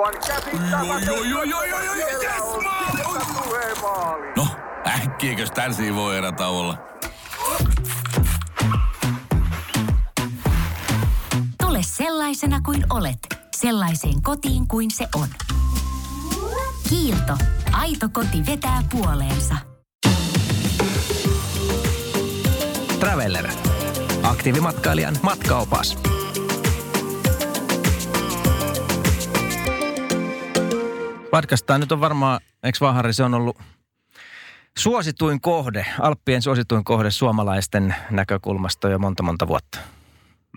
Aivan yes, maali! Maaliin. No, äkkiäkös tän voi erä olla? Tule sellaisena kuin olet, sellaiseen kotiin kuin se on. Kiilto. Aito koti vetää puoleensa. Traveller. Aktiivimatkailijan matkaopas. Podcastaa nyt on varmaan, eikö Vahari, se on ollut suosituin kohde, Alppien suosituin kohde suomalaisten näkökulmasta jo monta monta vuotta.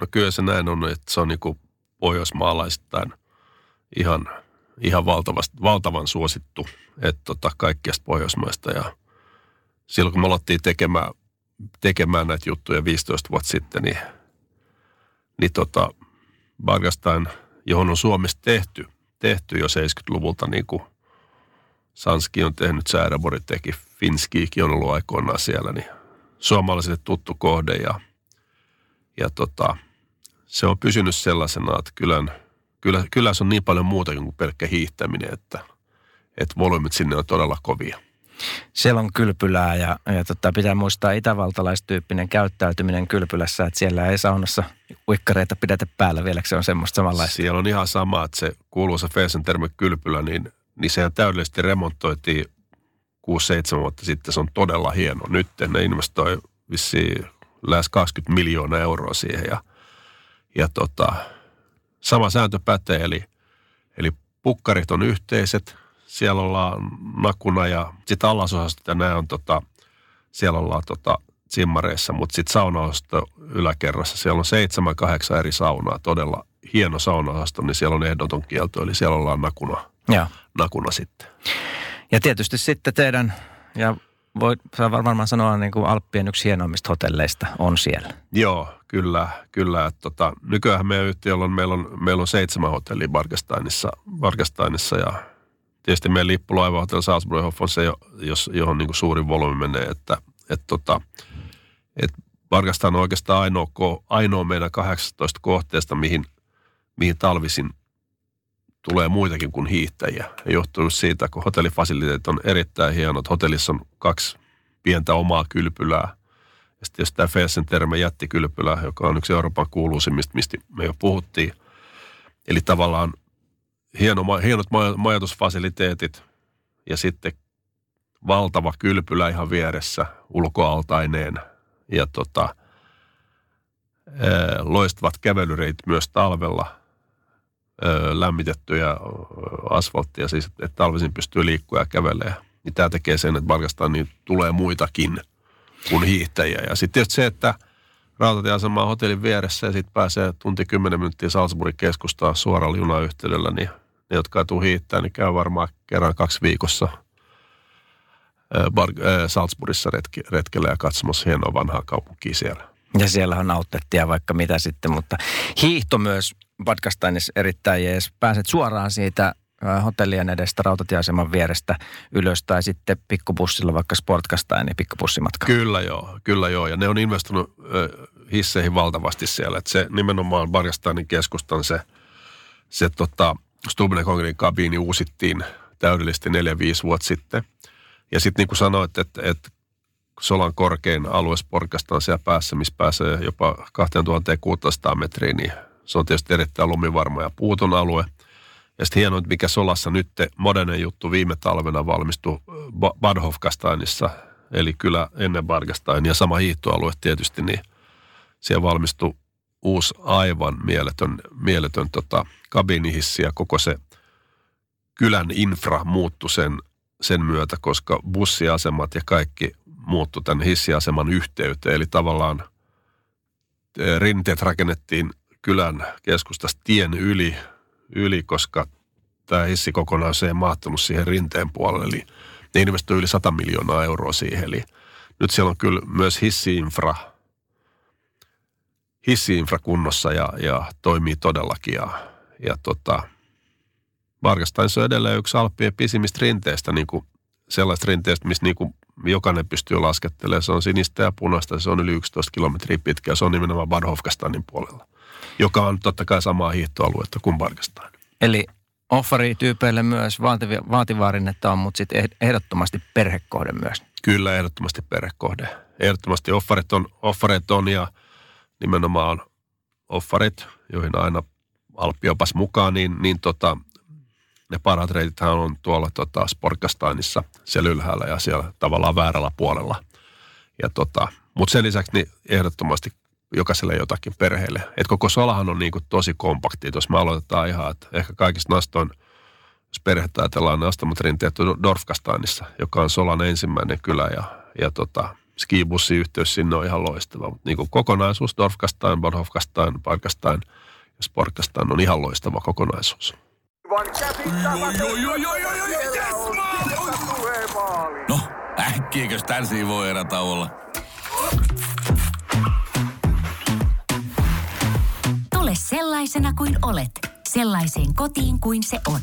No kyllä se näin on, että se on niin pohjoismaalaisittain ihan, ihan valtavan suosittu, että tota, kaikkiasta Pohjoismaista. Ja silloin kun me alettiin tekemään, tekemään näitä juttuja 15 vuotta sitten, niin, niin tota, Bargastain, johon on Suomessa tehty, tehty jo 70-luvulta, niin kuin Sanski on tehnyt, Sääräbori teki, Finskiikin on ollut aikoinaan siellä, niin suomalaisille tuttu kohde ja, ja tota, se on pysynyt sellaisena, että kylän, kyllä se on niin paljon muuta kuin pelkkä hiihtäminen, että, että volyymit sinne on todella kovia. Siellä on kylpylää ja, ja tota, pitää muistaa itävaltalaistyyppinen käyttäytyminen kylpylässä, että siellä ei saunassa uikkareita pidetä päällä vieläkö se on semmoista samanlaista. Siellä on ihan sama, että se kuuluisa Feesen termi kylpylä, niin, niin sehän täydellisesti remontoitiin 6-7 vuotta sitten. Se on todella hieno. Nyt ne investoi vissiin lähes 20 miljoonaa euroa siihen ja, ja tota, sama sääntö pätee, eli, eli pukkarit on yhteiset, siellä ollaan nakuna ja sitten allasosastot ja nämä on tota, siellä ollaan tota, simmareissa, mutta sitten saunaosasto yläkerrassa, siellä on seitsemän, kahdeksan eri saunaa, todella hieno saunaosasto, niin siellä on ehdoton kielto, eli siellä ollaan nakuna, Joo. nakuna sitten. Ja tietysti sitten teidän, ja voi saa varmaan sanoa niin kuin Alppien yksi hienoimmista hotelleista on siellä. Joo, kyllä, kyllä. Että tota, nykyään meidän yhtiöllä on, meillä on, meillä on seitsemän hotellia Bargastainissa, Bargastainissa ja tietysti meidän lippulaiva Hotel Salzburg on se, jos, johon niin suurin volyymi menee, että et tota, et Bargastain on oikeastaan ainoa, ainoa meidän 18 kohteesta, mihin, mihin talvisin tulee muitakin kuin hiihtäjiä. Ja johtuu siitä, kun hotellifasiliteetit on erittäin hienot. Hotellissa on kaksi pientä omaa kylpylää. Ja sitten jos tämä Fessen terme jättikylpylä, joka on yksi Euroopan kuuluisimmista, mistä me jo puhuttiin. Eli tavallaan hieno, hienot majoitusfasiliteetit ja sitten valtava kylpylä ihan vieressä ulkoaltaineen ja tota, loistavat kävelyreit myös talvella, lämmitettyjä asfalttia, siis että talvisin pystyy liikkua ja kävelee. Niin tämä tekee sen, että Barkastaan niin tulee muitakin kuin hiihtäjiä. Ja sitten se, että rautatieasema on hotellin vieressä ja sitten pääsee tunti 10 minuuttia Salzburgin keskustaan suoralla junayhteydellä, niin ne, jotka ei tule hiihtää, niin käy varmaan kerran kaksi viikossa Bar- Salzburgissa retki, retkellä ja katsomassa hienoa vanhaa kaupunkia siellä. Ja siellä on outlettia vaikka mitä sitten, mutta hiihto myös Badgastainissa erittäin jees. Pääset suoraan siitä hotellien edestä rautatieaseman vierestä ylös tai sitten pikkubussilla vaikka Sportkastain ja pikkubussimatka. Kyllä joo, kyllä joo. Ja ne on investoinut hisseihin valtavasti siellä. Että se nimenomaan Bargastainin keskustan se, se tota, Stubenekongrin kabiini uusittiin täydellisesti 4-5 vuotta sitten. Ja sitten niin kuin sanoit, että, että Solan korkein alue Sportkasta on siellä päässä, missä pääsee jopa 2600 metriä, niin se on tietysti erittäin lumivarma ja puuton alue. Ja sitten hienoa, mikä Solassa nyt modernen juttu viime talvena valmistui Bad Hofkastainissa, eli kyllä ennen Bargastain ja sama hiihtoalue tietysti, niin siellä valmistui uusi aivan mieletön, mieletön tota, kabinihissi ja koko se kylän infra muuttui sen, sen myötä, koska bussiasemat ja kaikki muuttui tämän hissiaseman yhteyteen. Eli tavallaan rinteet rakennettiin kylän keskustasta tien yli, yli koska tämä hissi kokonaan ei mahtunut siihen rinteen puolelle. Eli ne investoi yli 100 miljoonaa euroa siihen. Eli nyt siellä on kyllä myös hissiinfra, hissiinfra kunnossa ja, ja toimii todellakin. Ja, ja tota, Vargastain se on edelleen yksi Alppien pisimmistä rinteistä, niin kuin sellaista rinteistä, missä niin kuin jokainen pystyy laskettelemaan. Se on sinistä ja punaista, se on yli 11 kilometriä pitkä ja se on nimenomaan Bad Hofkastainin puolella, joka on totta kai samaa hiihtoaluetta kuin Bargastain. Eli offarityypeille myös vaativia, vaativaa rinnettä on, mutta sitten ehdottomasti perhekohde myös. Kyllä, ehdottomasti perhekohde. Ehdottomasti offarit on, offarit on ja nimenomaan offarit, joihin aina Alppiopas mukaan, niin, niin tota, ne parhaat reitithän on tuolla tota, Sporkastainissa siellä ylhäällä ja siellä tavallaan väärällä puolella. Ja tota, mutta sen lisäksi niin ehdottomasti jokaiselle jotakin perheelle. Et koko solahan on niinku tosi kompakti. Jos me aloitetaan ihan, että ehkä kaikista nastoin, jos perhettä ajatellaan, ne astamat rinteet Dorfkastainissa, joka on Solan ensimmäinen kylä ja, ja tota, skibussiyhteys sinne on ihan loistava. Mutta niin kokonaisuus, Dorfkastain, Borhofkastain, Parkastain ja Sportkastain on ihan loistava kokonaisuus. No, äkkiäkös tän voi erätä olla? Tule sellaisena kuin olet, sellaiseen kotiin kuin se on.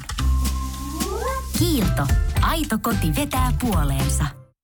Kiilto. Aito koti vetää puoleensa.